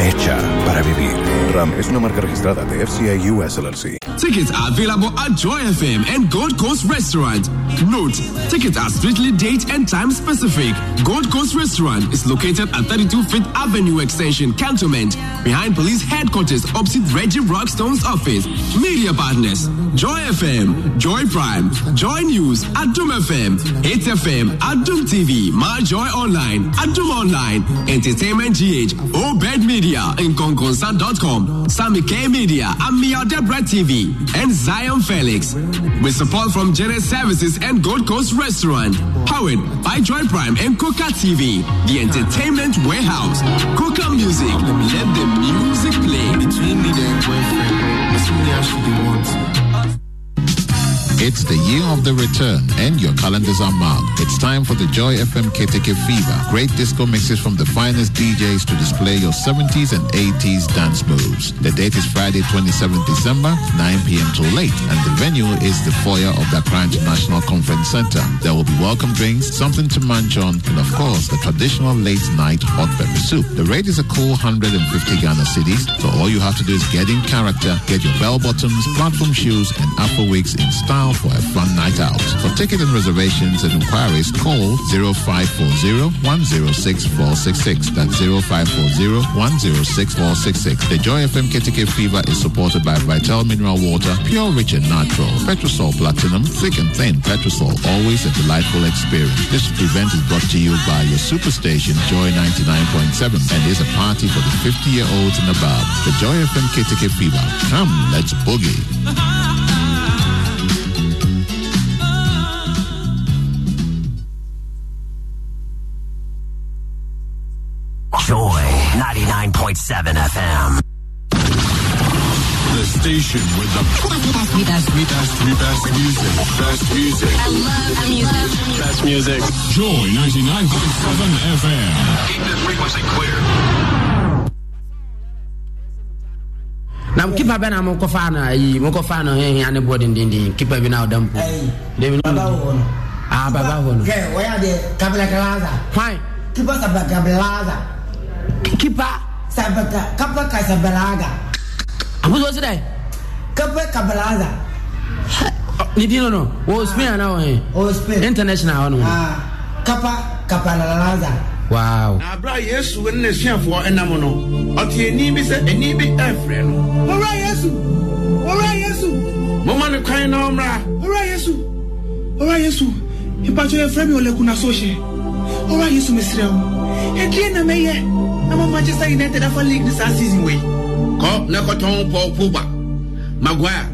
Hecha para vivir. RAM es una marca registrada de FCA US LLC. Tickets are available at Joy FM and Gold Coast Restaurant. Note, tickets are strictly date and time specific. Gold Coast Restaurant is located at 32 Fifth Avenue Extension, Cantonment, behind police headquarters opposite Reggie Rockstone's office. Media partners, Joy FM, Joy Prime, Joy News, Adom FM, 8 FM, Adom TV, My Joy Online, Adom Online, Entertainment GH, Obed Media, and Conconsa.com, Sammy K Media, Amia Debra TV, and Zion Felix. With support from Genesis Services and Gold Coast Restaurant. Powered by Joy Prime and Coca TV, the entertainment warehouse. Coca Music, let the music play. Between me and boyfriend, it's really actually want. It's the year of the return, and your calendars are marked. It's time for the Joy FM KTK Fever. Great disco mixes from the finest DJs to display your 70s and 80s dance moves. The date is Friday, 27th December, 9 p.m. till late, and the venue is the foyer of the Accra International Conference Center. There will be welcome drinks, something to munch on, and of course, the traditional late night hot pepper soup. The rate is a cool 150 Ghana cedis, so all you have to do is get in character, get your bell bottoms, platform shoes, and Afro wigs in style for a fun night out. For ticket and reservations and inquiries, call 0540-106-466. That's 0540-106-466. The Joy FM KTK Fever is supported by Vital Mineral Water, Pure Rich and Natural, Petrosol Platinum, Thick and Thin Petrosol, always a delightful experience. This event is brought to you by your superstation, Joy 99.7, and is a party for the 50-year-olds and above. The Joy FM KTK Fever. Come, let's boogie. 99.7 FM. The station with the best, best, best, best best music. Best music. I love the music. Best music. Joy 99.7 FM. Keep this frequency clear. na kipa bɛ na mokɔ fa no ayi mokɔ fa no hɛhia ne boɔ dendenden kipa bi na ɔda mpo ah baba hɔ no wɔyɛ de kabelakalaza hwan kipa sabata kapa kasabalaga. àbúrò sí dẹ. kapa kabalaga. ni di nono o spain ana wọn ye. o spain international wọn. Ah, kapa kapalalaza. waaw. na abira yesu ne ne suafo ɛnam no ɔte ani bi sɛ ani bi ɛfrɛ no. wura yesu wura yesu. mɔmɔ ni kwan na ɔmra. wura yesu wura yesu ipatso efra mi o lekuna so hyɛ wura yesu mesrɛ ekie na mɛyɛ na mo manchester united afa league ni saa season wei. kɔ ne kɔtɔn paul pogba maguire.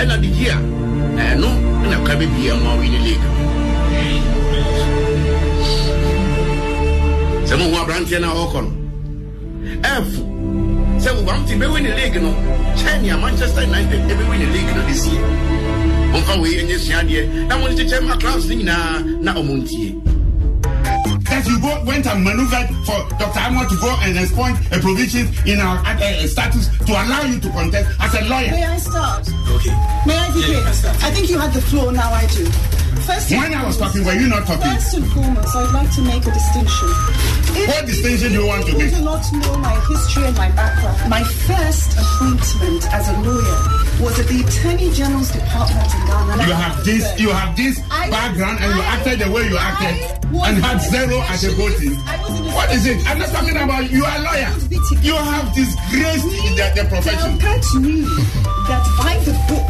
Ɛna de gyi a ɛno ɛna ka bɛbie ma ɔwe ne league. Sɛ mohu aberanteɛ no a ɔkɔ no ɛfo sɛ wowamte bɛwi ne league no. Kyɛ manchester united ɛbɛwi ne league no this year. Momfa wei ɛnyɛ suadeɛ na mone kyekyɛ ma clubs no nyinaa na ɔmo ntie you go, went and maneuvered for Dr. Amor to go and expunge a provision in our uh, status to allow you to contest as a lawyer. May I start? Okay. May I begin? Yes, I think you had the floor, now I do. First when I was talking, were you not talking? First and foremost, I'd like to make a distinction. If what distinction do you want to make? You do not know my history and my background. My first appointment as a lawyer was at the Attorney General's Department in Ghana. You have this, you have this I, background, and I, you acted the way you acted, and had zero as a voting. What is it? I'm not talking about you are a lawyer. You have disgraced the, the profession. Now, Kurt knew that by the book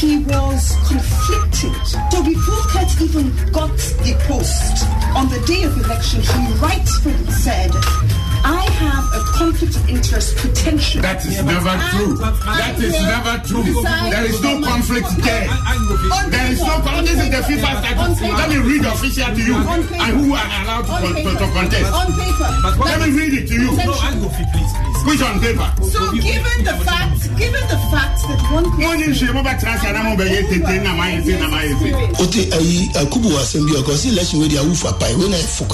he was conflicted. So before Kurt even got the post on the day of election, he rightfully said, I have a conflict of interest potential. That is never true. That is never true. There is no conflict there. There is no conflict. This is the FIFA statute. Let me read official to you and who are allowed to, con- to, to contest. On paper. Let me read it to you. No, I please, please. Which on paper? So given the fact, given the fact that one Ote ayi akubu asɛm bi ɔkɔ si election wey di awu fa pa wey na ɛfo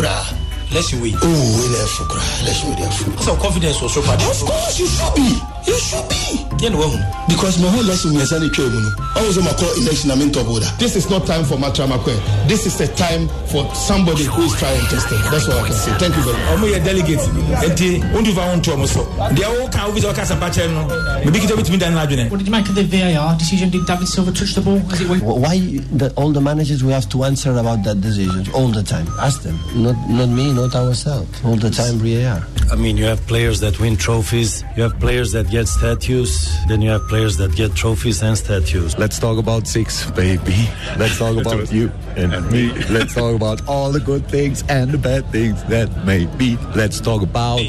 koraa. Election wey. Oh, wey na ɛfo koraa election wey di afo. So confidence wɔ so pa. Of course you should be. You should be. Yẹn ni wọ́n hun. Because my whole election mi ẹ̀sán ni twẹ́ mu no. Always ma call election na mi n top order. This is not time for matramakwe. This is a time for somebody who is trying and tested. That's what I can say. Thank you very much. Ọmọ yẹ delegate nti o n tun fa ohun tó ọmọ sọ. Deɛ o kan o fi sọ ɔka sapa kyerɛ no. Bibi kita o bi tumi dan n'adwene. What did you make of the VAR decision? Did David Silva touch the ball as it went? Why the, all the managers we have to answer about that decision all the time? Ask them. Not not me, not ourselves. All the time VAR. I mean, you have players that win trophies. You have players that get statues. Then you have players that get trophies and statues. Let's talk about six, baby. Let's talk about you and, and me. Let's talk about all the good things and the bad things that may be. Let's talk about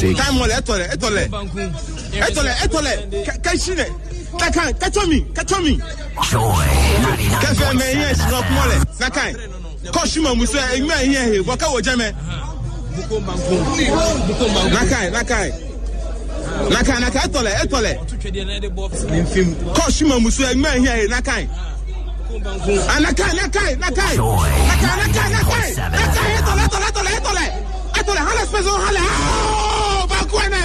six. Ẹ naka naka ɛtɔlɛ ɛtɔlɛ kɔɔsi ma muso yɛ hiɛ e, naka yi anaka naka yi naka yi naka naka naka yi naka yi ɛtɔlɛ ɛtɔlɛ ɛtɔlɛ ɛtɔlɛ ɛtɔlɛ hali ɛsipɛsɛ hali ɔɔ oh, baku ɛnɛ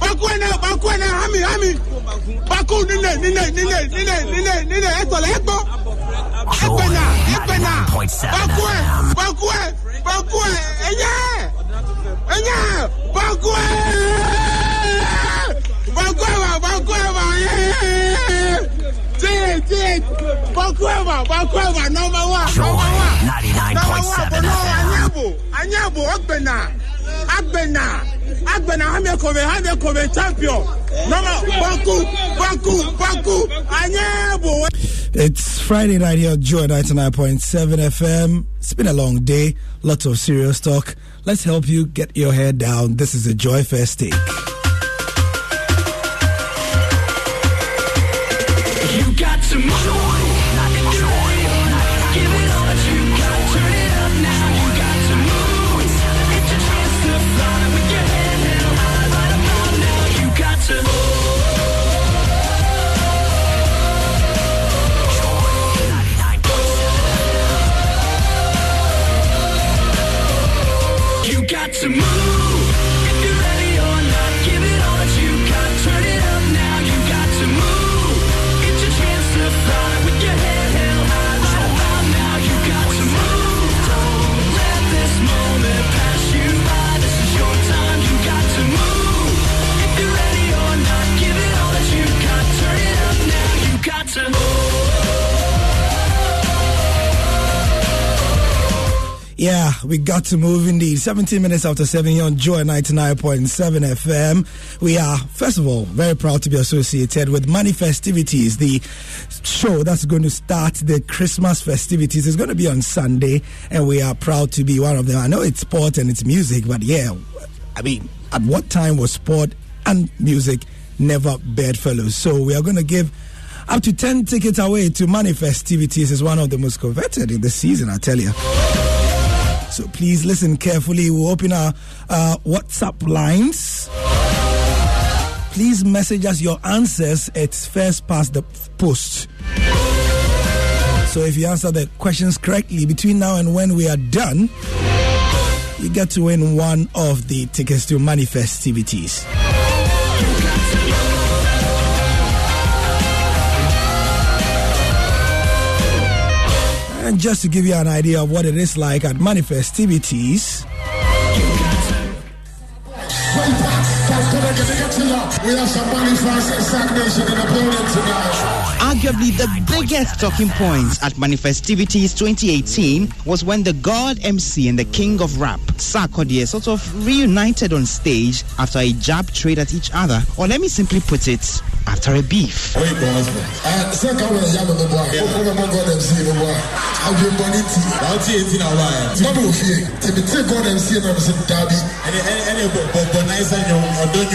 baku ɛnɛ baku ɛnɛ hami hami. Baku nine nine nine nine nine nine ɛtɔlɛ ɛgbɔ ɛgbɛna ɛgbɛna baku ɛ baku ɛ baku ɛ ɛnyɛ ɛnyɛ baku ɛ. Yeah. Dig, dig. Bakueva, Bakueva, number one. Number one. 99.7 Anyabo, Anyabo, Agbena. Agbena. Agbena, Hamekove, Hamekove, champion. Number Baku, Baku, Baku, Anyabo. It's Friday night here at Joy 99.7 FM. It's been a long day, lots of serious talk. Let's help you get your head down. This is a Joy First Take. We got to move indeed. 17 minutes after 7 here on Joy 99.7 FM. We are, first of all, very proud to be associated with Manifestivities, the show that's going to start the Christmas festivities. It's going to be on Sunday, and we are proud to be one of them. I know it's sport and it's music, but yeah, I mean, at what time was sport and music never bedfellows? So we are going to give up to 10 tickets away to Manifestivities. It's one of the most coveted in the season, I tell you. So please listen carefully. We'll open our uh, WhatsApp lines. Please message us your answers. It's first past the post. So if you answer the questions correctly between now and when we are done, you get to win one of the tickets to Money And just to give you an idea of what it is like at Manifestivities, We have some money for stagnation in the building tonight. Arguably, the biggest talking points at Manifestivities 2018 was when the God MC and the King of Rap, Sarkodie, sort of reunited on stage after a jab trade at each other, or let me simply put it, after a beef. Wait, boys. Second one, yeah,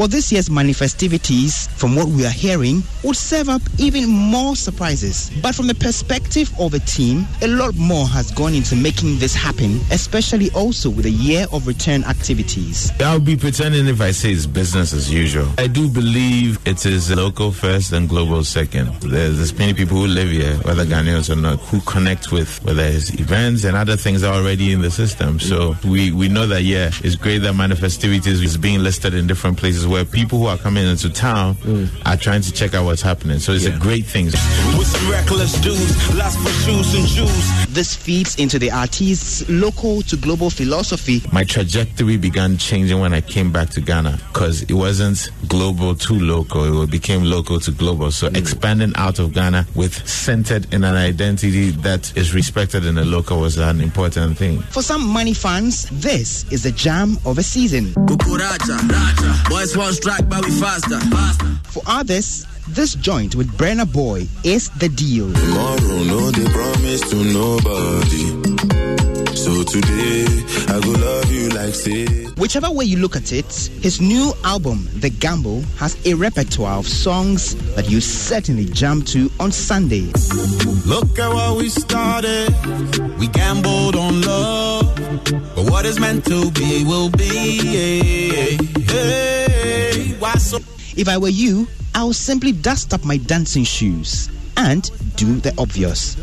Well, this year's manifestivities, from what we are hearing, would serve up even more surprises. But from the perspective of a team, a lot more has gone into making this happen, especially also with a year of return activities. I'll be pretending if I say it's business as usual. I do believe it is local first and global second. There's, there's many people who live here, whether Ghanaians or not, who connect with whether it's events and other things are already in the system. So we, we know that, yeah, it's great that manifestivities is being listed in different places where people who are coming into town mm. are trying to check out what's happening. So it's a great thing. With some reckless dudes, last for shoes and shoes. This feeds into the artist's local to global philosophy. My trajectory began changing when I came back to Ghana because it wasn't global to local, it became local to global. So mm. expanding out of Ghana with centered in an identity that is respected in the local was an important thing. For some money fans, this is the jam of a season. Boys want strike, but we faster. For others, this joint with Burna Boy is the deal. Tomorrow, no, they promise to nobody. So today, I go love you like say. Whichever way you look at it, his new album, The Gamble, has a repertoire of songs that you certainly jam to on Sunday. Look at what we started. We gambled on love. But what is meant to be will be. Hey, why so? If I were you, I would simply dust up my dancing shoes and do the obvious.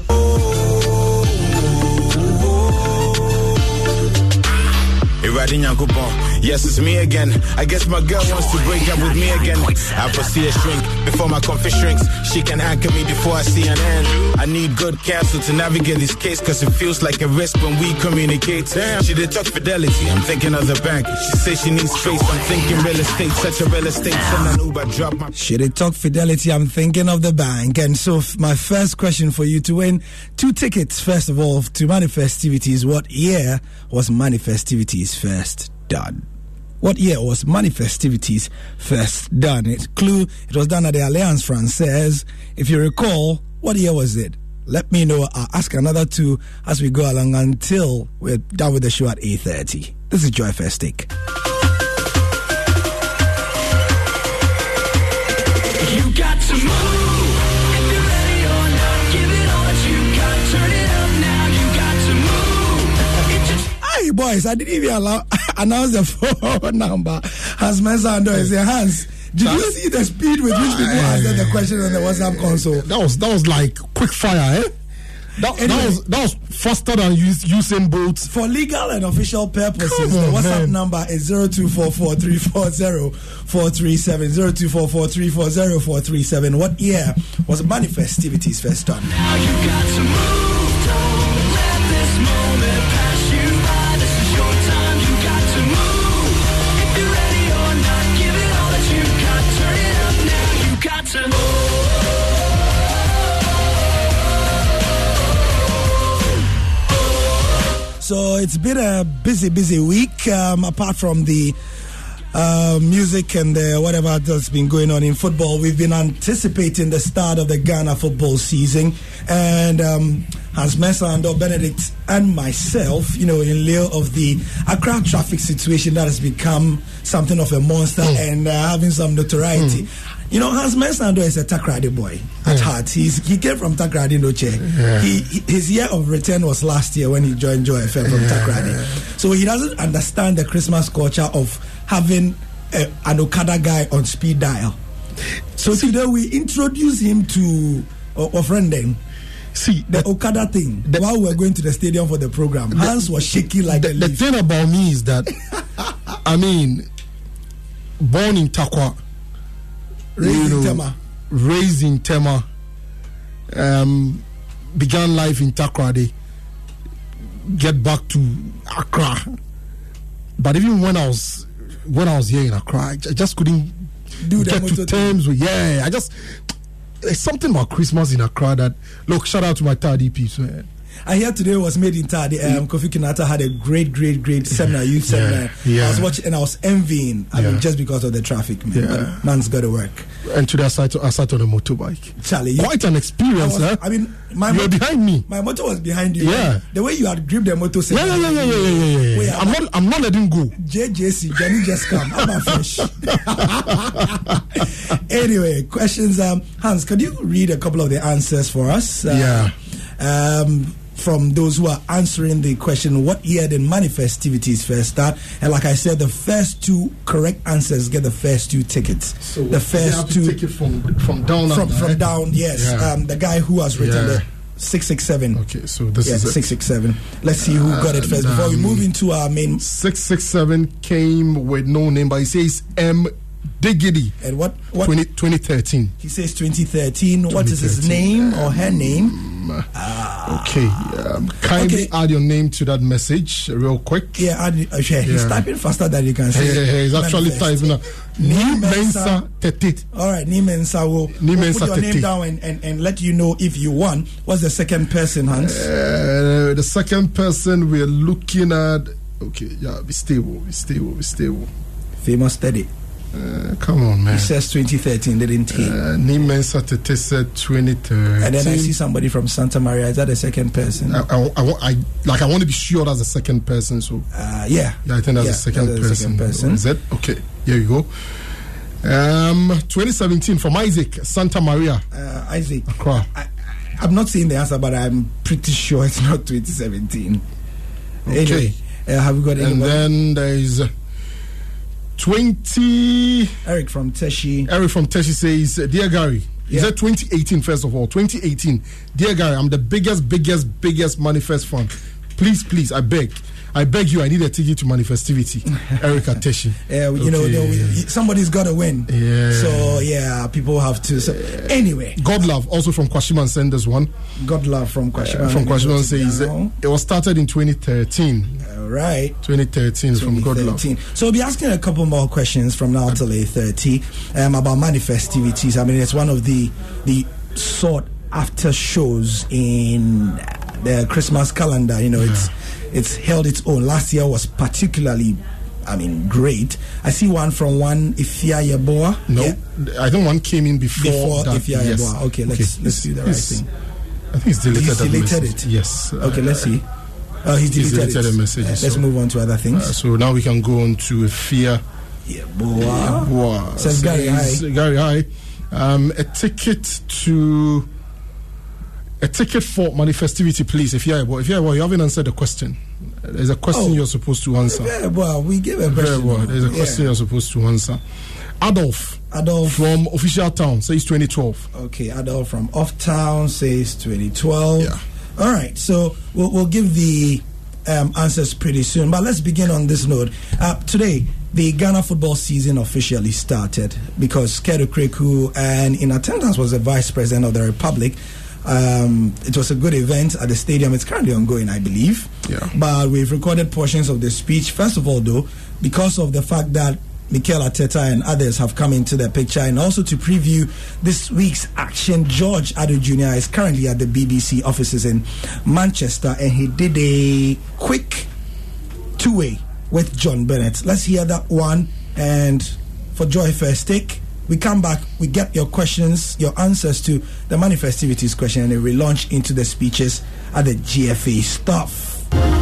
Iradi Nyankopon. Yes, it's me again. I guess my girl wants to break up with me again. I foresee a shrink before my coffee shrinks. She can anchor me before I see an end. I need good counsel to navigate this case cause it feels like a risk when we communicate. Damn, she did talk fidelity. I'm thinking of the bank. She says she needs space. I'm thinking real estate. Such a real estate. Send an Uber, drop my Should it talk fidelity? I'm thinking of the bank. And so, my first question for you to win two tickets, first of all, to Manifestivities. What year was Manifestivities first done? What year was Manifestivities first done? It's clue. It was done at the Alliance Francaise. If you recall, what year was it? Let me know. I'll ask another two as we go along until we're done with the show at 8.30. This is Joy First. You got boys, I didn't even allow announce the phone number. Hans Mensah is your hands. Did you see the speed with which people answered the question on the WhatsApp console? That was that was like quick fire, eh? That, that was that was faster than using Usain Bolt. For legal and official purposes, Come the WhatsApp man. number is 0244340437. 0244340437. What year was Manifestivities first done? It's been a busy, busy week. Um, apart from the uh, music and the whatever that's been going on in football, we've been anticipating the start of the Ghana football season. And um, Hans Mensah and Benedict and myself, you know, in lieu of the Accra traffic situation that has become something of a monster and uh, having some notoriety. You know, Hans Mensando is a Takoradi boy at heart. He's, he came from Takoradi Noche. Yeah. He, his year of return was last year when he joined Joy FM from Takoradi. So he doesn't understand the Christmas culture of having a, an Okada guy on speed dial. So today we introduce him to a, friend then. See the Okada thing. while we were going to the stadium for the program, Hans was shaking like the, a the thing about me is that I mean, born in Tarkwa, Raised in Tema. raised in Tema, um, began life in Takoradi, get back to Accra. But even when I was when I was here in Accra, I just couldn't Do get to terms with. Yeah, I just there's something about Christmas in Accra that look. Shout out to my tardy peeps, man. I hear today was made in Tadi. Um, Kofi Kinata had a great, great, great seminar, youth seminar. yeah. I was watching and I was envying. I mean, just because of the traffic, man. Yeah. But man's got to work. And today I sat, I sat on a motorbike. Charlie, quite an experience, I, was- eh? I mean, my you were behind me. My motor was behind you. Yeah. The way you had gripped the motor. Yeah, yeah, yeah, yeah, yeah, yeah, yeah, yeah. I'm not, I'm not letting go. JJC, Johnny just come. I'm a fresh. anyway, questions. Um, Hans, could you read a couple of the answers for us? Uh, Um, from those who are answering the question, what year did manifestivities first start? And like I said, the first two correct answers get the first two tickets. So the first two take it from from down from under, from eh? down. Yes, Yeah. um, the guy who has written Yeah. the six six seven. Okay, so this yeah, is six six seven. Let's see who got it first before we um, move into our main. Six six seven came with no name, but he says M Diggity. And what what 20, 2013. he says 2013. What is his 2013. name or her name? Okay, um, kindly add your name to that message real quick. Yeah, add, uh, yeah, he's typing faster than you can see. Hey, hey, hey, he's actually Manifest. typing. Ni Mensa Tete. All right, Nimensa will Ni will put your name down and, and, and let you know if you won. What's the second person, Hans? Uh, the second person we're looking at. Okay, yeah, be stable, be stable, be stable. Famous Steady. Uh, come on, man. He says 2013, didn't he? Uh, Nimensa Tete said 2013. and then I see somebody from Santa Maria. Is that the second person? I, I, I, want- I- like I want to be sure that's the second person. So Uh, yeah. yeah, I think that's Yeah, the second that's the second person. Is that okay? Here you go. Um, 2017 from Isaac Santa Maria, Uh, Isaac. Accra. I'm not seeing the answer, but I'm pretty sure it's not 2017. Okay. Anyway, uh, have we got and then there is 20. Eric from Teshie. Eric from Teshie says, Dear Gary, Yeah. is that 2018 first of all? 2018. Dear Gary, I'm the biggest, biggest, biggest manifest fan. Please, please, I beg. I beg you, I need a ticket to manifestivity. Eric at Teshie. Yeah, you know, Okay. no, we, somebody's got to win. Yeah. So yeah, people have to. So anyway, God love also from Kwashieman send this one. God love from Kwashieman. Uh, from Kwashieman says it was started in 2013. All right. 2013 from God love. 2013. So we'll be asking a couple more questions from now till 8.30 um, about manifestivities. I mean, it's one of the the sought after shows in the Christmas calendar. You know, it's it's held its own. Last year was particularly, I mean, great. I see one from one Ifia Yeboah. No, Yeah, I think one came in before, before that. Ifia yes. Okay, let's let's do the right thing. I think it's deleted, He's deleted it. Yes. Okay, Uh, let's see. Oh, he's He's deleted, deleted it. the message, Uh, let's so- move on to other things. Uh, so now we can go on to Fear. Says Gary, Says hi. Gary, hi. Um, a ticket to a ticket for manifestivity, please. If you're if you're you haven't answered the question. There's a question Oh. you're supposed to answer. Very well. We give a Very well. There's a Yeah. question you're supposed to answer. Adolf. Adolf. From Official Town says 2012. Okay, Adolf from Off Town says 2012. Yeah. All right, so we'll, we'll give the um, answers pretty soon. But let's begin on this note. Uh, today, the Ghana football season officially started because Kurt Okraku and in attendance was the Vice President of the Republic. Um, it was a good event at the stadium. It's currently ongoing, I believe. Yeah. But we've recorded portions of the speech. First of all, though, because of the fact that Mikel Arteta and others have come into the picture, and also to preview this week's action, George Addo Jr. is currently at the BBC offices in Manchester, and he did a quick Two Way with John Bennett. Let's hear that one. And for Joy First Take, we come back, we get your questions, your answers to the manifestivities question, and we launch into the speeches at the GFA stuff.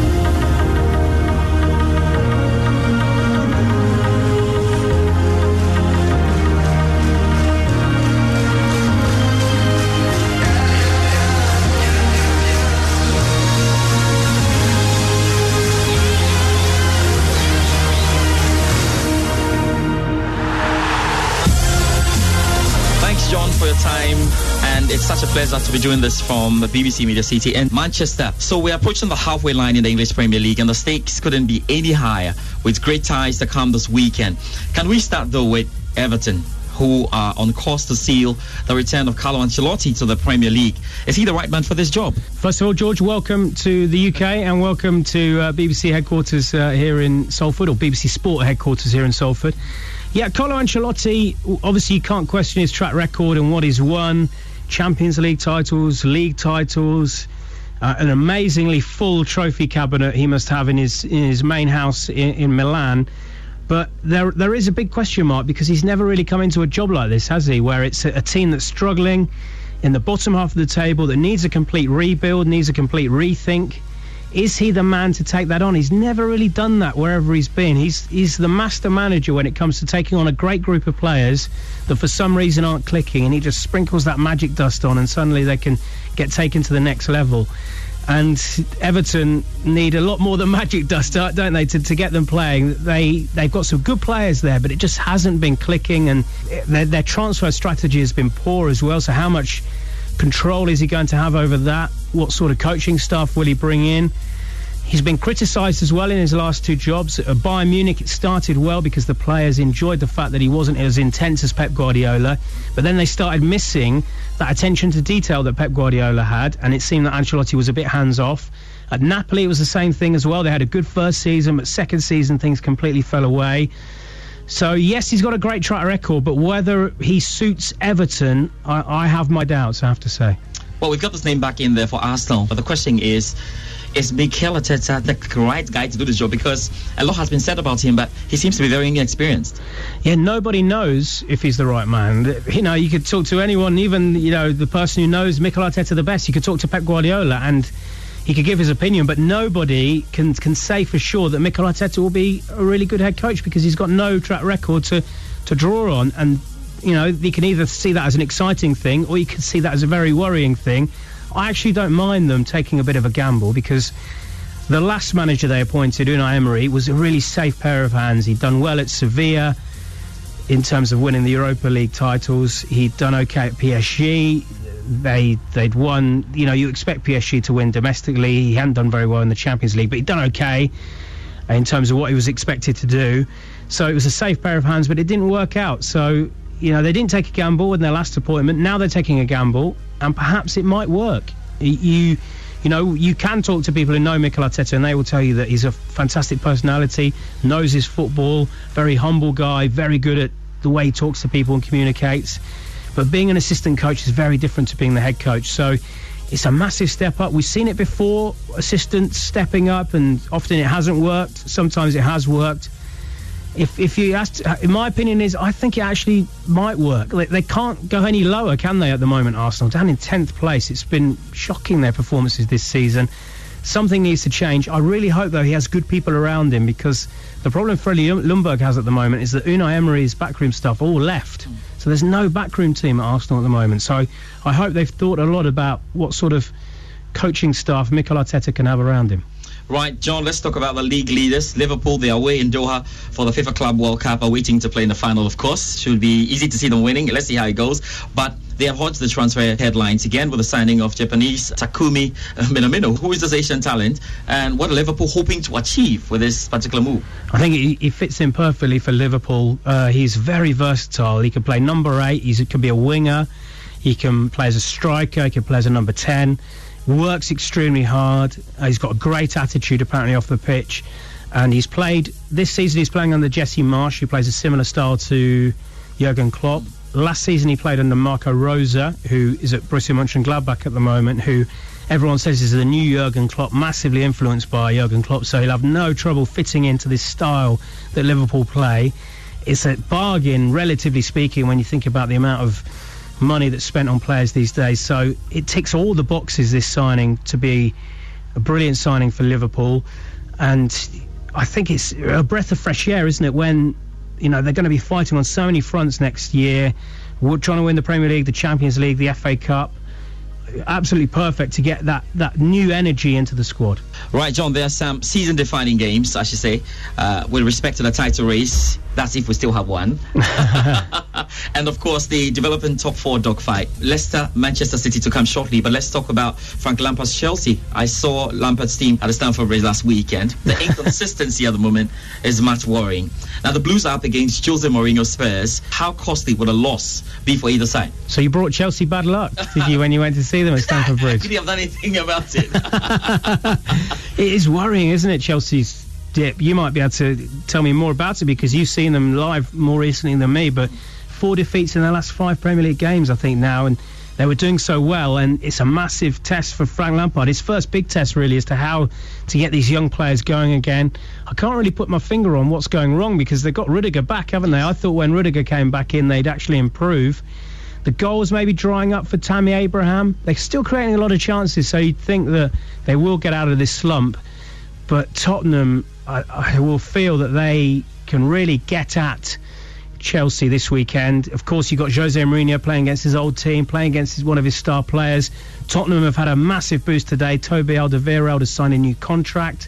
Such a pleasure to be doing this from BBC Media City in Manchester. So we're approaching the halfway line in the English Premier League, and the stakes couldn't be any higher with great ties to come this weekend. Can we start, though, with Everton? Who are on course to seal the return of Carlo Ancelotti to the Premier League? Is he the right man for this job? First of all, George, welcome to the UK and welcome to uh, BBC headquarters uh, here in Salford, or BBC Sport headquarters here in Salford. Yeah, Carlo Ancelotti, obviously you can't question his track record and what he's won. Champions League titles, league titles, uh, an amazingly full trophy cabinet he must have in his in his main house in, in Milan. But there there is a big question mark because he's never really come into a job like this, has he? Where it's a, a team that's struggling in the bottom half of the table that needs a complete rebuild, needs a complete rethink. Is he the man to take that on? He's never really done that wherever he's been. He's he's the master manager when it comes to taking on a great group of players that for some reason aren't clicking, and he just sprinkles that magic dust on, and suddenly they can get taken to the next level. And Everton need a lot more than magic dust, don't they, to, to get them playing? They they've got some good players there, but it just hasn't been clicking, and their, their transfer strategy has been poor as well. So how much control is he going to have over that? What sort of coaching staff will he bring in? He's been criticised as well in his last two jobs. At Bayern Munich, it started well because the players enjoyed the fact that he wasn't as intense as Pep Guardiola. But then they started missing that attention to detail that Pep Guardiola had, and it seemed that Ancelotti was a bit hands off. At Napoli, it was the same thing as well. They had a good first season, but second season, things completely fell away. So, yes, he's got a great track record, but whether he suits Everton, I, I have my doubts, I have to say. Well, we've got his name back in there for Arsenal, but the question is, is Mikel Arteta the right guy to do this job? Because a lot has been said about him, but he seems to be very inexperienced. Yeah, nobody knows if he's the right man. You know, you could talk to anyone, even you know the person who knows Mikel Arteta the best. You could talk to Pep Guardiola, and he could give his opinion, but nobody can can say for sure that Mikel Arteta will be a really good head coach because he's got no track record to to draw on. And you know, you can either see that as an exciting thing, or you can see that as a very worrying thing. I actually don't mind them taking a bit of a gamble because the last manager they appointed, Unai Emery, was a really safe pair of hands. He'd done well at Sevilla in terms of winning the Europa League titles. He'd done okay at PSG. They they'd won. You know, you expect PSG to win domestically. He hadn't done very well in the Champions League, but he'd done okay in terms of what he was expected to do. So it was a safe pair of hands, but it didn't work out. So you know, they didn't take a gamble in their last appointment. Now they're taking a gamble, and perhaps it might work. You, you know, you can talk to people who know Mikel Arteta, and they will tell you that he's a fantastic personality, knows his football, very humble guy, very good at the way he talks to people and communicates. But being an assistant coach is very different to being the head coach. So it's a massive step up. We've seen it before, assistants stepping up, and often it hasn't worked. Sometimes it has worked if if you asked, in my opinion, is I think it actually might work. They, they can't go any lower, can they? At the moment, Arsenal down in tenth place. It's been shocking their performances this season. Something needs to change. I really hope though he has good people around him because the problem Freddie Ljungberg has at the moment is that Unai Emery's backroom stuff all left. So there's no backroom team at Arsenal at the moment. So I hope they've thought a lot about what sort of coaching staff Mikel Arteta can have around him. Right, John, let's talk about the league leaders. Liverpool, they are away in Doha for the FIFA Club World Cup, are waiting to play in the final, of course. Should be easy to see them winning. Let's see how it goes. But they have hodged the transfer headlines again with the signing of Japanese Takumi Minamino. Who is this Asian talent? And what are Liverpool hoping to achieve with this particular move? I think he, he fits in perfectly for Liverpool. Uh, he's very versatile. He can play number eight. He's, he can be a winger. He can play as a striker. He can play as a number ten. Works extremely hard. Uh, he's got a great attitude apparently off the pitch, and he's played this season. He's playing under Jesse Marsch, who plays a similar style to Jurgen Klopp. Last season he played under Marco Rose, who is at Borussia Mönchengladbach at the moment, who Everyone says is the new Jurgen Klopp, massively influenced by Jurgen Klopp, so he'll have no trouble fitting into this style that Liverpool play. It's a bargain, relatively speaking, when you think about the amount of money that's spent on players these days. So it ticks all the boxes, this signing, to be a brilliant signing for Liverpool. And I think it's a breath of fresh air, isn't it, when you know they're going to be fighting on so many fronts next year. We're trying to win the Premier League, the Champions League, the FA Cup. Absolutely perfect to get that, that new energy into the squad. Right, John, there are some season defining games, I should say, uh, with respect to the title race. That's if we still have one. and of course, the developing top four dogfight. Leicester, Manchester City to come shortly, but let's talk about Frank Lampard's Chelsea. I saw Lampard's team at the Stamford Bridge last weekend. The inconsistency at the moment is much worrying. Now, the Blues are up against Jose Mourinho Spurs. How costly would a loss be for either side? So you brought Chelsea bad luck, did you, when you went to see them at Stamford Bridge? Could he have done anything about it? It is worrying, isn't it, Chelsea's dip? You might be able to tell me more about it because you've seen them live more recently than me, but four defeats in their last five Premier League games, I think, now, and they were doing so well, and it's a massive test for Frank Lampard. His first big test, really, as to how to get these young players going again. I can't really put my finger on what's going wrong because they've got Rudiger back, haven't they? I thought when Rudiger came back in, they'd actually improve. The goals may be drying up for Tammy Abraham. They're still creating a lot of chances, so you'd think that they will get out of this slump. But Tottenham, I, I will feel that they can really get at Chelsea this weekend. Of course, you've got Jose Mourinho playing against his old team, playing against his, one of his star players. Tottenham have had a massive boost today. Toby Alderweireld has signed a new contract.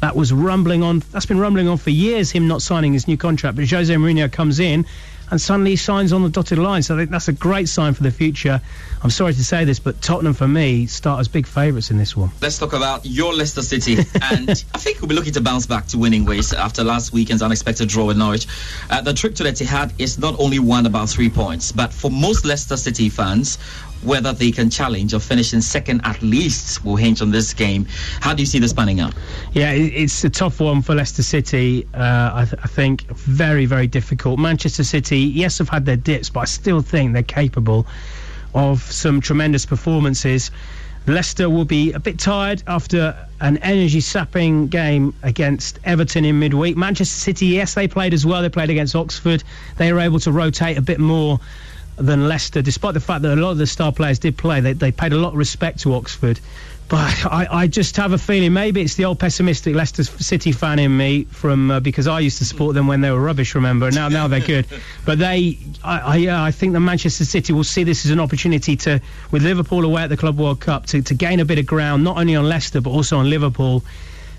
That was rumbling on. That's been rumbling on for years. Him not signing his new contract, but Jose Mourinho comes in and suddenly he signs on the dotted line. So I think that's a great sign for the future. I'm sorry to say this, but Tottenham for me start as big favourites in this one. Let's talk about your Leicester City. and I think we'll be looking to bounce back to winning ways after last weekend's unexpected draw with Norwich. Uh, the trip to the Etihad is not only one about three points, but for most Leicester City fans, whether they can challenge or finish in second at least will hinge on this game. How do you see this panning out? Yeah, it's a tough one for Leicester City. Uh, I, th- I think very, very difficult. Manchester City, yes, have had their dips, but I still think they're capable of some tremendous performances. Leicester will be a bit tired after an energy sapping game against Everton in midweek. Manchester City, yes, they played as well. They played against Oxford. They were able to rotate a bit more than Leicester, despite the fact that a lot of the star players did play. They, they paid a lot of respect to Oxford. But I, I just have a feeling maybe it's the old pessimistic Leicester City fan in me from uh, because I used to support them when they were rubbish. Remember now now they're good, but they I, I, yeah, I think that Manchester City will see this as an opportunity to with Liverpool away at the Club World Cup to, to gain a bit of ground not only on Leicester but also on Liverpool.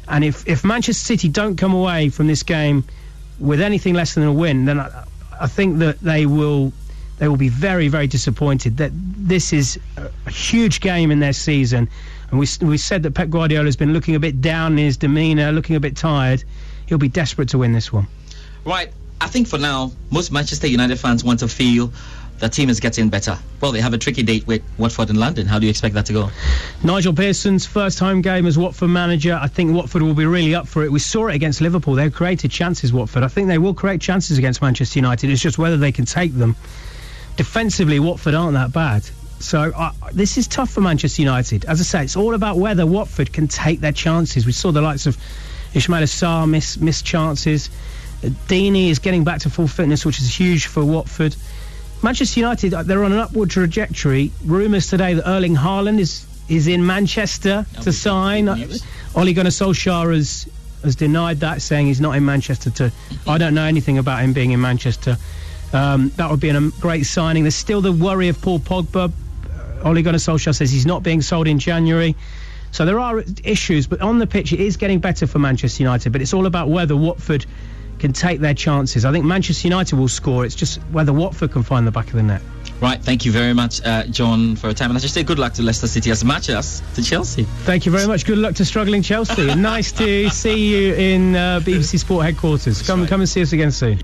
And if if Manchester City don't come away from this game with anything less than a win, then I, I think that they will they will be very, very disappointed that this is a, huge game in their season. And we, we said that Pep Guardiola has been looking a bit down in his demeanour, looking a bit tired. He'll be desperate to win this one. Right. I think for now, most Manchester United fans want to feel the team is getting better. Well, they have a tricky date with Watford in London. How do you expect that to go? Nigel Pearson's first home game as Watford manager. I think Watford will be really up for it. We saw it against Liverpool. They created chances, Watford. I think they will create chances against Manchester United. It's just whether they can take them. Defensively, Watford aren't that bad. So uh, this is tough for Manchester United. As I say, it's all about whether Watford can take their chances. We saw the likes of Ismaila Sarr miss, miss chances. Deeney is getting back to full fitness, which is huge for Watford. Manchester United, uh, they're on an upward trajectory. Rumours today that Erling Haaland is, is in Manchester to sign. Ole Gunnar Solskjaer has, has denied that, saying he's not in Manchester. To I don't know anything about him being in Manchester. Um, that would be a great signing. There's still the worry of Paul Pogba. Uh, Ole Gunnar Solskjaer says he's not being sold in January. So there are issues, but on the pitch it is getting better for Manchester United. But it's all about whether Watford can take their chances. I think Manchester United will score. It's just whether Watford can find the back of the net. Right. Thank you very much, uh, John, for your time. And I just say good luck to Leicester City as much as to Chelsea. Thank you very much. Good luck to struggling Chelsea. nice to see you in uh, BBC Sport headquarters. Come, come and see us again soon.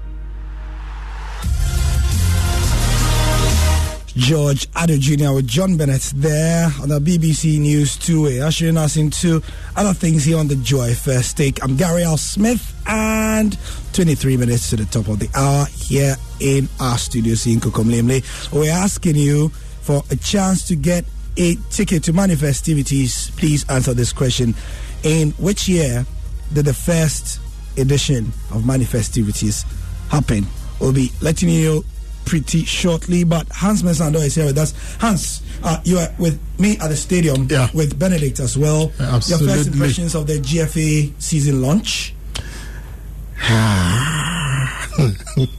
George Addo Jr. with John Bennett there on the BBC News 2 ushering us into other things here on the Joy First Take. I'm Gary Al-Smith and 23 minutes to the top of the hour here in our studios in Kokomlemle. We're asking you for a chance to get a ticket to manifestivities, please answer this question. In which year did the first edition of manifestivities happen? We'll be letting you know pretty shortly. But Hans Mesando is here with us. Hans, uh, you are with me at the stadium with Benedict as well. Your first impressions of the GFA season launch?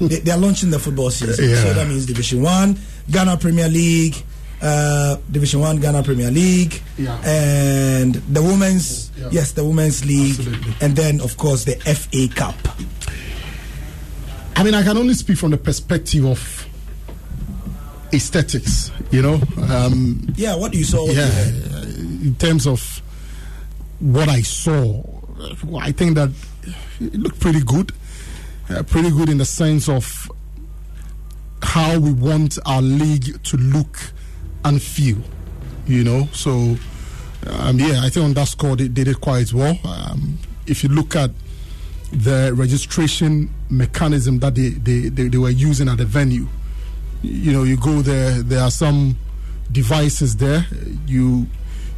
they, they are launching the football season, Yeah. so that means Division One, Ghana Premier League, uh, Division One, Ghana Premier League, Yeah. and the women's yes, the women's league, and then of course the FA Cup. I mean, I can only speak from the perspective of aesthetics, you know. Um, Yeah, what you saw? Yeah, in terms of what I saw, I think that it looked pretty good. Uh, pretty good in the sense of how we want our league to look and feel, you know. So, um, yeah, I think on that score they, they did quite well. Um, if you look at the registration mechanism that they, they, they, they were using at the venue, you know, you go there, there are some devices there. You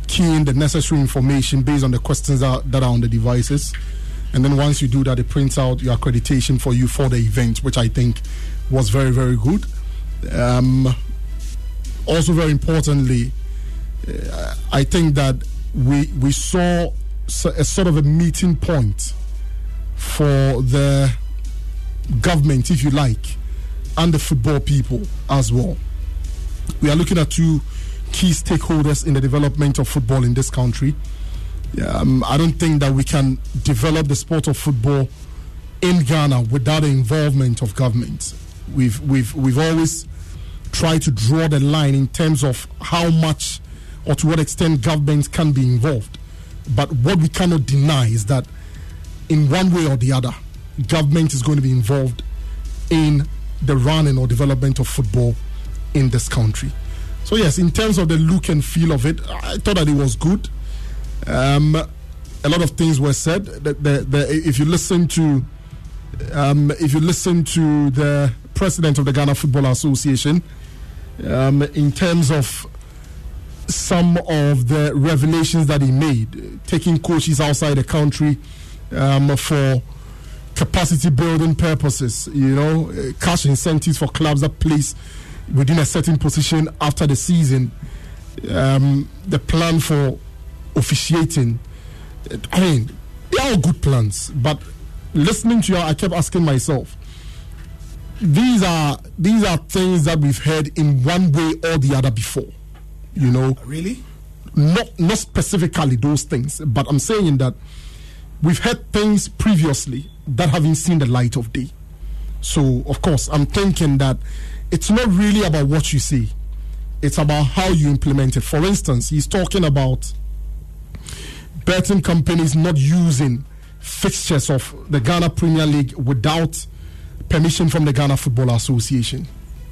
key in the necessary information based on the questions that, that are on the devices. And then once you do that, it prints out your accreditation for you for the event, which I think was very, very good. Um, also, very importantly, uh, I think that we we saw a sort of a meeting point for the government, if you like, and the football people as well. We are looking at two key stakeholders in the development of football in this country. Um, I don't think that we can develop the sport of football in Ghana without the involvement of government. We've we've we've always tried to draw the line in terms of how much or to what extent government can be involved. But what we cannot deny is that in one way or the other, government is going to be involved in the running or development of football in this country. So yes, in terms of the look and feel of it, I thought that it was good. Um, a lot of things were said. The, the, the, if you listen to, um, if you listen to the president of the Ghana Football Association, um, in terms of some of the revelations that he made, taking coaches outside the country um, for capacity building purposes, you know, uh, cash incentives for clubs that place within a certain position after the season, um, the plan for officiating. I mean, they are all good plans, but listening to you, I kept asking myself, these are these are things that we've heard in one way or the other before. You know, really, not not specifically those things, but I'm saying that we've heard things previously that haven't seen the light of day. So, of course, I'm thinking that it's not really about what you say, it's about how you implement it. For instance, he's talking about betting companies not using fixtures of the Ghana Premier League without permission from the Ghana Football Association.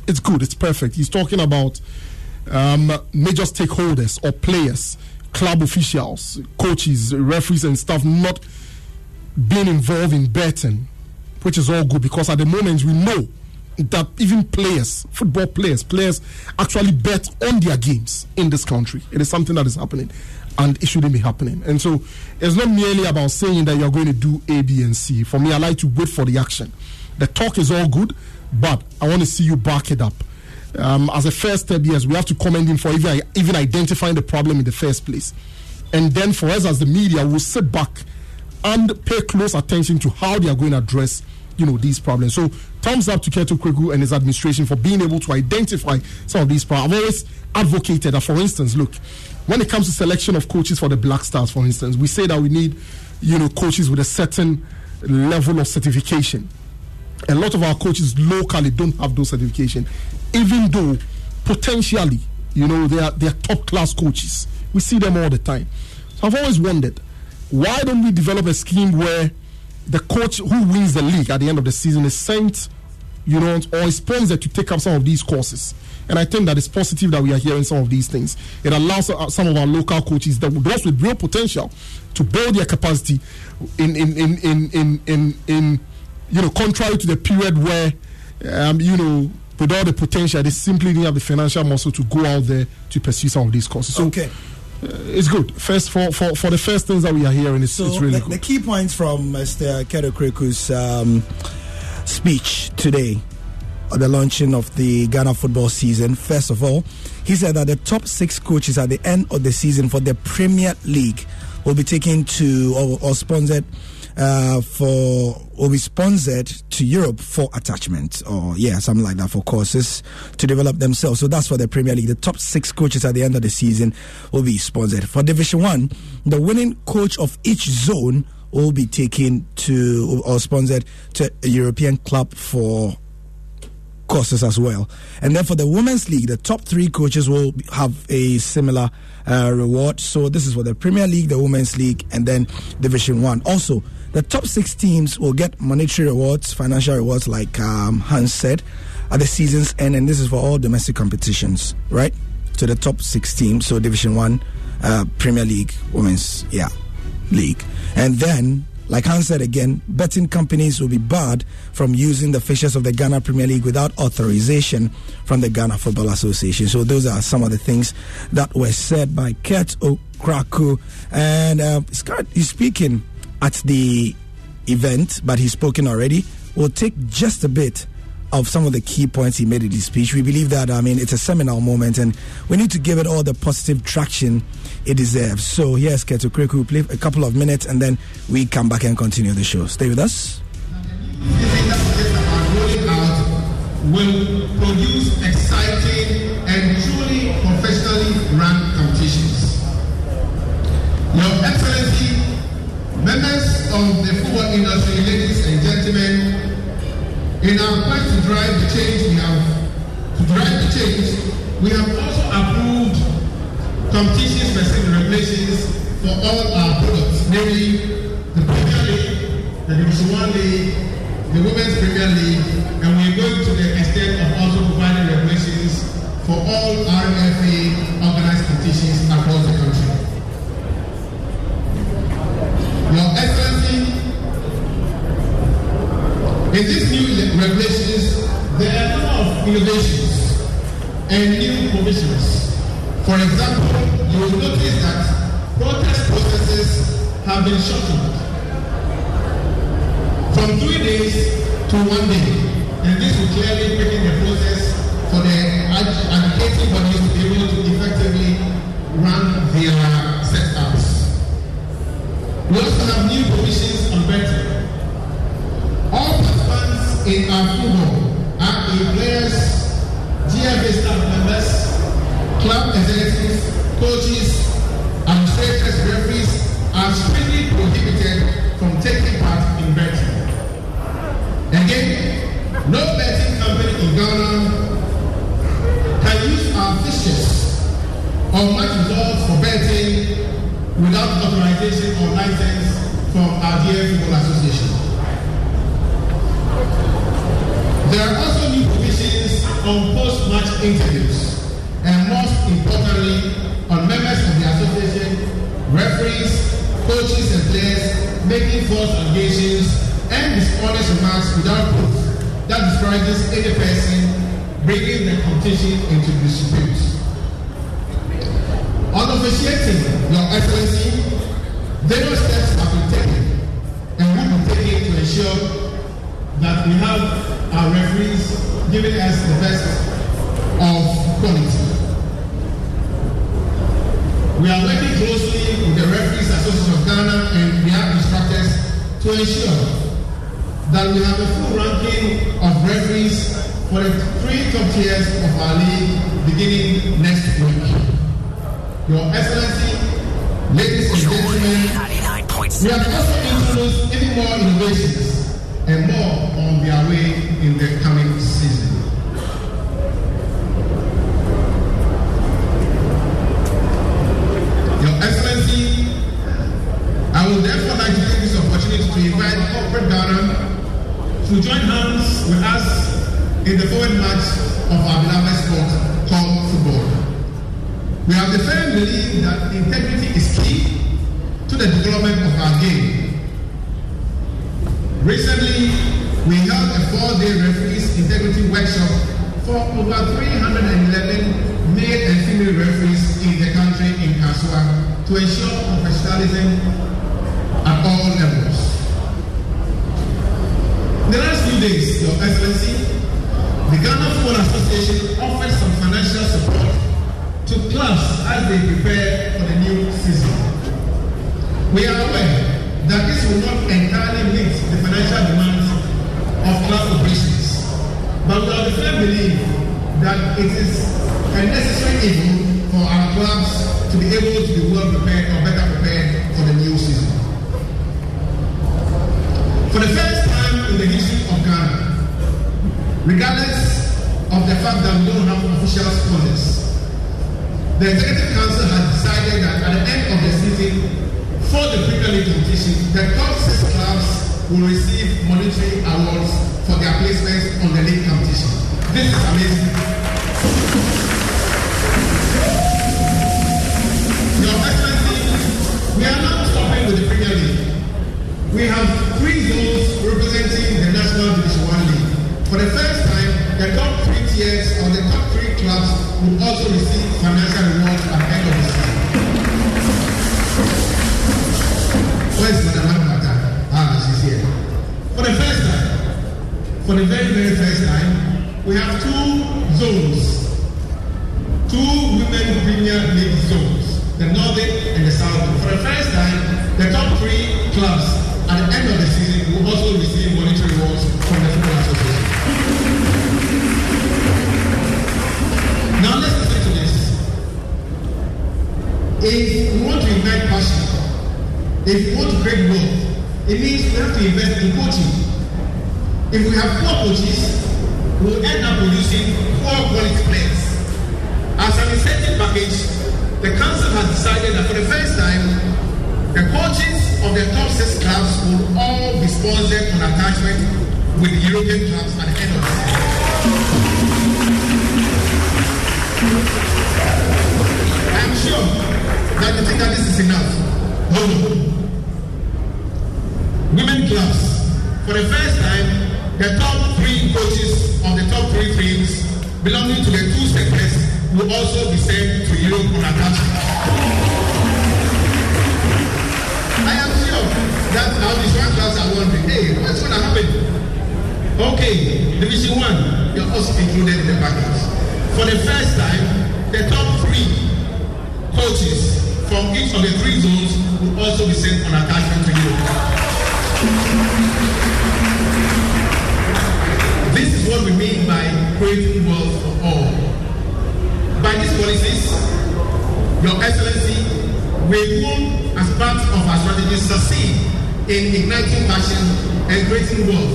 It's good, it's perfect. He's talking about um, major stakeholders or players, club officials, coaches, referees, and stuff not being involved in betting, which is all good because at the moment we know that even players, football players, players actually bet on their games in this country. It is something that is happening and it shouldn't be happening. And so it's not merely about saying that you're going to do A, B, and C. For me, I like to wait for the action. The talk is all good, but I want to see you back it up. Um, as a first step, yes, we have to commend him for even, even identifying the problem in the first place. And then for us as the media, we'll sit back and pay close attention to how they are going to address you know these problems. So thumbs up to Kurt Okraku and his administration for being able to identify some of these problems. I've always advocated that, for instance, look, when it comes to selection of coaches for the Black Stars, for instance, we say that we need you know coaches with a certain level of certification. A lot of our coaches locally don't have those certification, even though potentially you know they are they are top class coaches. We see them all the time. So I've always wondered why don't we develop a scheme where the coach who wins the league at the end of the season is sent, you know, or is sponsored to take up some of these courses. And I think that it's positive that we are hearing some of these things. It allows uh, some of our local coaches, that those with real potential, to build their capacity in in in in in in, in you know, contrary to the period where um, you know with all the potential, they simply didn't have the financial muscle to go out there to pursue some of these courses. So Okay. uh, it's good. First for, for for the first things that we are hearing, it's, So it's really the, good. the key points from Mr. Kurt Okraku's um, speech today at the launching of the Ghana football season. First of all, he said that the top six coaches at the end of the season for the Premier League will be taken to or, or sponsored uh, for will be sponsored to Europe for attachment or yeah something like that for courses to develop themselves. So that's for the Premier League. The top six coaches at the end of the season will be sponsored for Division One. The winning coach of each zone will be taken to or sponsored to a European club for courses as well. And then for the women's league, the top three coaches will have a similar uh, reward. So this is for the Premier League, the women's league, and then Division One. Also, the top six teams will get monetary rewards, financial rewards, like um, Hans said, at the season's end, and this is for all domestic competitions, right? To the top six teams, so Division One, uh, Premier League, women's, yeah, league, and then like Hans said again, betting companies will be barred from using the fixtures of the Ghana Premier League without authorization from the Ghana Football Association. So those are some of the things that were said by Kurt Okraku. And uh, Scott is speaking at the event, but he's spoken already. We'll take just a bit of some of the key points he made in his speech. We believe that, I mean, it's a seminal moment and we need to give it all the positive traction it deserves. So here's Kurt Okraku. Play a couple of minutes and then we come back and continue the show. Stay with us. will produce exciting and truly professionally run competitions. Your members of the football industry, ladies and gentlemen, in our quest to drive the change we have, to drive the change, we have also approved competition specific regulations for all our products, namely the Premier League, the Division One League, the Women's Premier League, and we're going to the extent of also providing regulations for all RFA organized competitions across the country. In these new regulations, there are a number of innovations and new provisions. For example, you will notice that protest processes have been shortened from three days to one day. And this will clearly quicken the process for the agitating bodies to be able to effectively run their setups. We also have new provisions on betting. In our football are A players, GFA staff members, club executives, coaches, administrators, referees are strictly prohibited from taking part in betting. Again, no betting company in Ghana can use our fixtures or match results for betting without authorization or license from our dear Association. Coaches, and players making false allegations and dishonest remarks without proof that discourages any person bringing the competition into dispute. On officiating, Your Excellency, various steps have been taken and will be taken to ensure that we have our referees giving us the best of quality. We are working closely with the Referees Association of Ghana and their instructors to ensure that we have a full ranking of referees for the three top tiers of our league beginning next week. Your Excellency, ladies and gentlemen, we have also introduced even more innovations and more on their way in the coming season. Corporate to join hands with us in the forward march of our beloved sport called football. We have the firm belief that integrity is key to the development of our game. Recently, we held a four-day referees integrity workshop for over 311 male and female referees in the country in Kasoa to ensure professionalism at all levels. The last few days, Your Excellency, the Ghana Football Association offered some financial support to clubs as they prepare for the new season. We are aware that this will not entirely meet the financial demands of club operations, but we are the firm that it is a necessary evil for our clubs to be able to be well prepared or better prepared for the new season. For the first the history of Ghana, regardless of the fact that we don't have official sponsors, the Executive Council has decided that at the end of the season, for the Premier League competition, the top six clubs will receive monetary awards for their placements on the league competition. This is amazing. Your Excellency, we are not stopping with the Premier League. We have three zones representing the National Division One League. For the first time, the top three tiers or the top three clubs will also receive financial rewards at the end of the season. Where's Madam Mata? Ah, she's here. For the first time, for the very, very first time, we have two zones. Two women Premier League zones, the Northern and the Southern. For the first time, the top three clubs at the end of the season we will also receive monetary rewards from the Football Association. Now let's listen to this. If we want to invite passion, if we want to create wealth, it means we have to invest in coaching. If we have poor coaches, we will end up producing poor quality players. As an incentive package, the council has decided that for the first time, the coaches of the top six clubs will all be sponsored on attachment with European clubs at the end of the season. I am sure that you think that this is enough. No, no. Women clubs, for the first time, the top three coaches of the top three teams belonging to the two sectors will also be sent to Europe on attachment. That our Division One clubs are wondering, hey, what's to happen? Okay, Division One, you're also included in the package. For the first time, the top three coaches from each of the three zones will also be sent on attachment to Europe. This is what we mean by creating wealth for all. By these policies, Your Excellency, we will, as part of our strategy, succeed in igniting passion and creating wealth.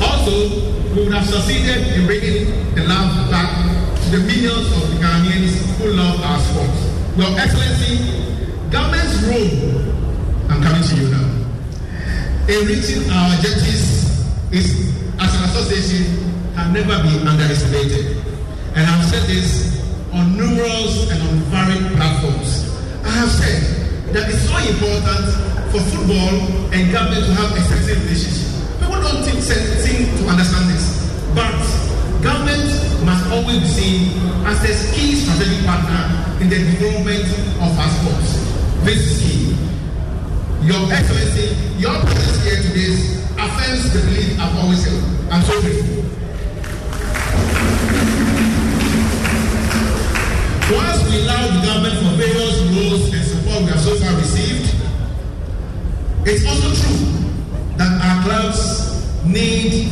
Also, we would have succeeded in bringing the love back to the millions of Ghanaians who love our sport. Your Excellency, government's role, I'm coming to you now, in reaching our objectives is, as an association, can never be underestimated. And I've said this on numerous and on varied platforms. I have said that it's so important for football and government to have certain relationship. People don't think, seem to understand this. But government must always be seen as a key strategic partner in the development of our sports. This is key. Your Excellency, your presence here today affirms the belief I've always held. I'm so grateful. Whilst we allow the government for various roles and support we have so far received, it's also true that our clubs need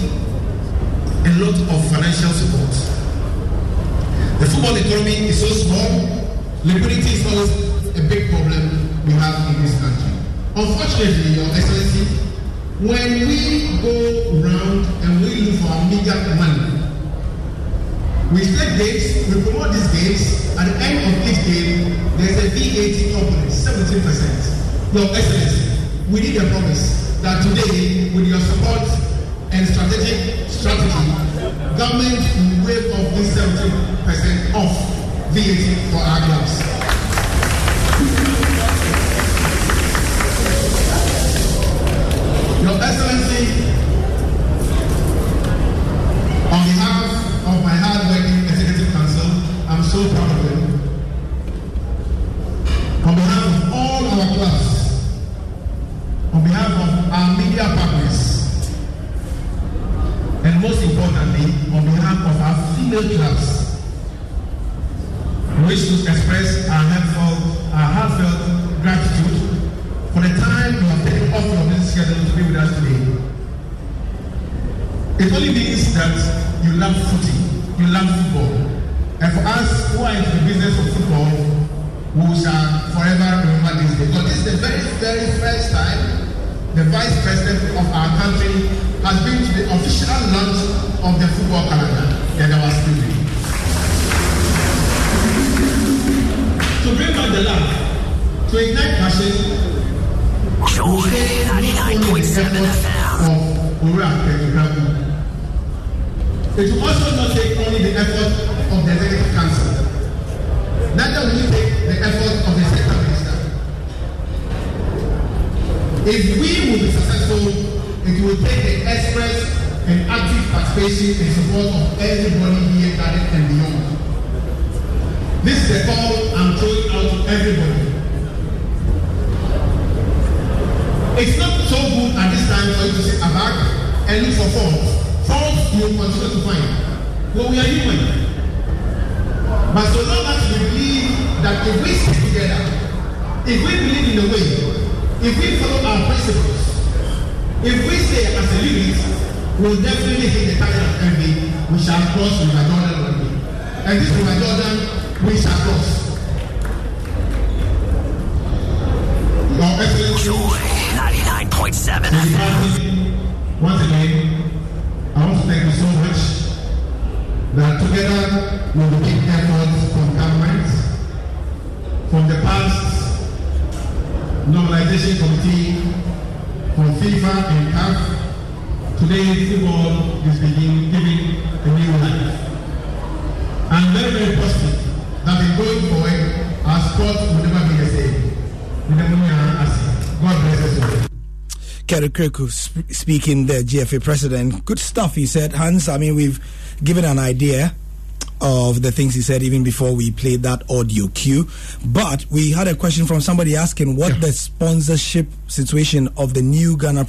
a lot of financial support. The football economy is so small, liquidity is always a big problem we have in this country. Unfortunately, Your Excellency, when we go round and we look for media money, we select dates, we promote these games, at the end of each game, there's a VAT component, 17%. Your Excellency, we need a promise that today, with your support and strategic strategy, government will waive off this 17% off VAT for our clubs. Be with us today. It only means that you love footy, you love football. And for us who are into the business of football, we shall forever remember this day. Because this is the very, very first time the vice president of our country has been to the official launch of the football calendar in our studio. To bring back the laugh, to ignite passion, of Ura Penukabu. It will also not take only the effort of the executive council. Neither will it take the effort of the minister. If we will be successful, it will take the express and active participation and support of everybody here gathered and beyond. This is a call I'm throwing out to everybody. It's not so good at this time for you to sit back and look for faults. Faults you will continue to find. But we are human. But so long as we believe that if we stick together, if we believe in the way, if we follow our principles, if we stay as a unit, we'll definitely hit the target of envy. We shall cross River Jordan one day. And this River Jordan, we shall cross. Your Excellency. Joy 99.7 FM. Once again, I want to thank you so much that together we will make efforts from governments, from the past normalization committee, from FIFA and CAF. Today, football is beginning, giving a new life. I'm very, very positive that in going forward, our sport will never be the same. God bless us all. Kurt Okraku sp- speaking, the GFA president. Good stuff, he said. Hans, I mean, we've given an idea of the things he said even before we played that audio cue. But we had a question from somebody asking what the sponsorship situation of the new Ghana.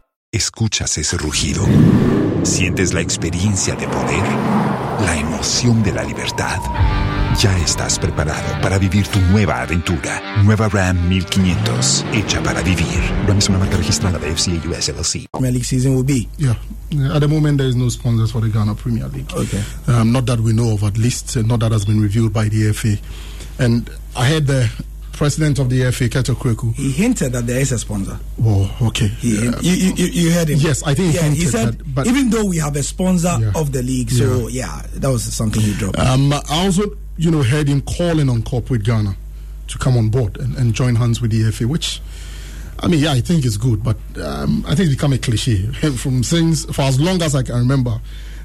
¿Escuchas ese rugido? ¿Sientes la experiencia de poder? ¿La emoción de la libertad? Ya estás preparado para vivir tu nueva aventura. Nueva Ram 1500, hecha para vivir. Ram es una marca registrada de FCA US LLC. Premier League season will be. Yeah. At the moment, there is no sponsors for the Ghana Premier League. Okay. Um, not that we know of, at least. Not that has been reviewed by the FA. And I heard the president of the FA, Kurt Okraku. He hinted that there is a sponsor. Oh, okay. He, Yeah. you, you, you- heard him. Yes, I think he yeah, he said that, but- even though we have a sponsor Yeah. of the league, so yeah. that was something he dropped. Um, I also, you know, heard him calling on corporate Ghana to come on board and, and join hands with the FA, which, I mean, yeah, I think it's good, but um, I think it's become a cliche. From since, for as long as I can remember,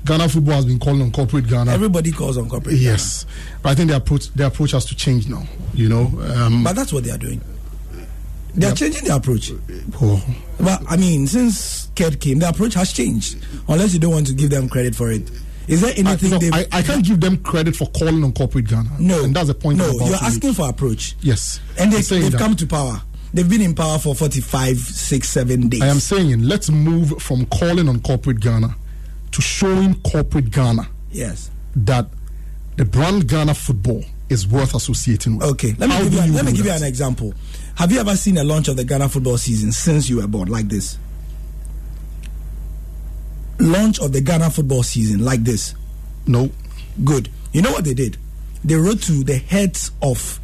Ghana football has been calling on corporate Ghana. Everybody calls on corporate. Yes, but I think the approach, the approach has to change now. You know, um, But that's what they are doing. They are changing the approach. Oh. But I mean, since Ked came, the approach has changed. Unless you don't want to give them credit for it. Is there anything I, no, I, I can't give them credit for calling on corporate Ghana. No, and that's the point. No, you're asking for approach. Yes, And they, they've that. come to power. They've been in power for 45, 6, 7 days. I am saying let's move from calling on corporate Ghana to showing corporate Ghana Yes. that the brand Ghana football is worth associating with. Okay, let me How give you, you let me give you an example. Have you ever seen a launch of the Ghana football season since you were born like this? Launch of the Ghana football season like this? No. Good. You know what they did? They wrote to the heads of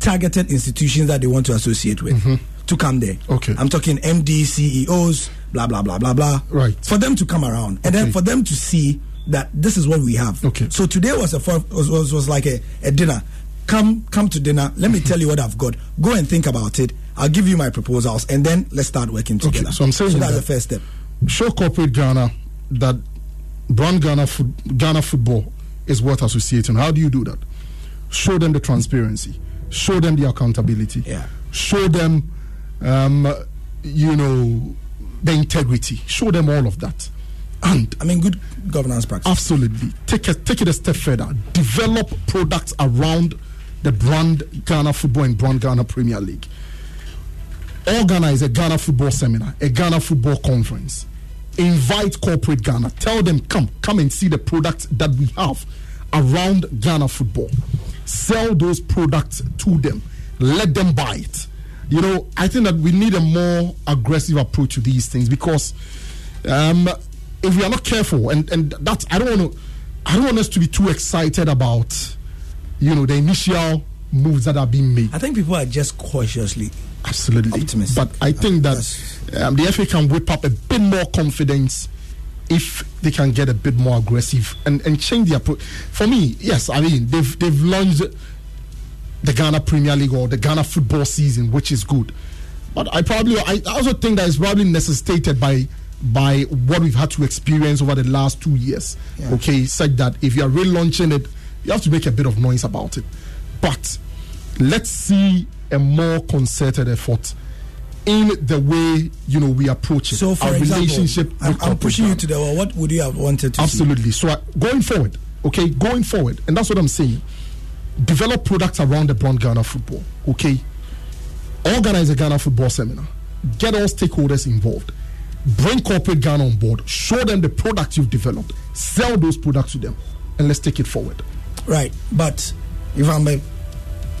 targeted institutions that they want to associate with mm-hmm. To come there. Mm-hmm. Okay. I'm talking MD, CEOs, blah blah blah blah blah. Right. For them to come around and then for them to see that this is what we have. Okay. So today was a was, was, was like a, a dinner. come come to dinner. Let me tell you what I've got. Go and think about it. I'll give you my proposals, and then let's start working together. Okay, so I'm saying so that's that- the first step. show corporate Ghana that brand Ghana foot, Ghana football is worth associating. How do you do that? Show them the transparency. Show them the accountability. Yeah. Show them, um, you know, the integrity. Show them all of that. And I mean, good governance practice. Absolutely. Take it, take it a step further. Develop products around the brand Ghana football and brand Ghana Premier League. All Ghana is a Ghana football seminar, a Ghana football conference. Invite corporate Ghana. Tell them, come, come and see the products that we have around Ghana football. Sell those products to them. Let them buy it. You know, I think that we need a more aggressive approach to these things because um, if we are not careful, and and that's I don't want to, I don't want us to be too excited about, you know, the initial moves that are being made. I think people are just cautiously absolutely optimistic. But I think that um, the FA can whip up a bit more confidence if they can get a bit more aggressive and, and change their approach. For me, yes, I mean they've they've launched the Ghana Premier League or the Ghana football season, which is good. But I probably I also think that it's probably necessitated by by what we've had to experience over the last two years. Yeah. Okay, such that if you are relaunching it, you have to make a bit of noise about it. But let's see a more concerted effort in the way you know we approach it. So, for Our example, relationship. I'm, I'm pushing you to the well. What would you have wanted to see? Absolutely. So uh, going forward, okay, going forward, and that's what I'm saying. Develop products around the brand Ghana football. Okay, organize a Ghana football seminar. Get all stakeholders involved. Bring corporate Ghana on board. Show them the products you've developed. Sell those products to them, and let's take it forward. Right, but if I'm a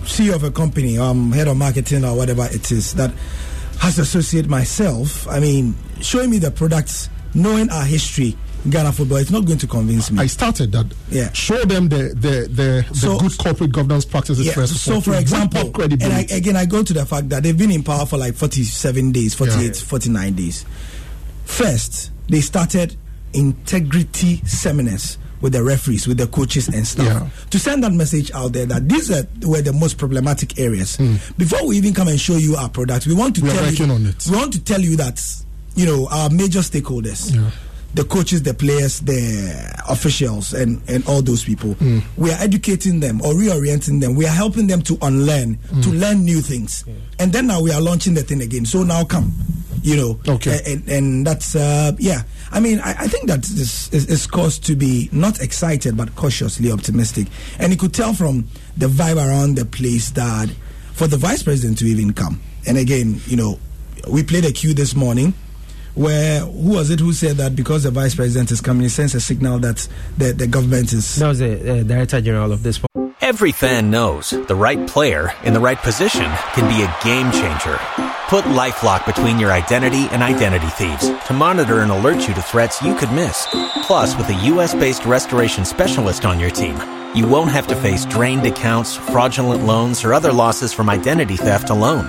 CEO of a company, I'm head of marketing or whatever it is that has to associate myself, I mean, showing me the products, knowing our history, Ghana football, it's not going to convince me. I started that. Yeah. Show them the the the, the So- good corporate governance practices Yeah, first. so for example, and I, again, I go to the fact that they've been in power for like 47 days, 48, Yeah. 49 days. First, they started integrity seminars with the referees, with the coaches and stuff, Yeah. to send that message out there that these are, were the most problematic areas. Hmm. Before we even come and show you our product, we want to. We tell you, on it. we want to tell you that you know our major stakeholders. The coaches, the players, the officials, and, and all those people. Hmm. We are educating them or reorienting them. We are helping them to unlearn, to Hmm. learn new things. And then now we are launching the thing again. So now come, you know. Okay. And, and that's, uh, yeah. I mean, I, I think that this is, is cause to be not excited, but cautiously optimistic. And you could tell from the vibe around the place that for the vice president to even come. And again, you know, we played a cue this morning where who was it who said that because the vice president is coming, it sends a signal that the, the government is. That was the uh, director general of this. Every fan knows the right player in the right position can be a game changer. Put LifeLock between your identity and identity thieves to monitor and alert you to threats you could miss. Plus, with a US-based restoration specialist on your team, you won't have to face drained accounts, fraudulent loans, or other losses from identity theft alone.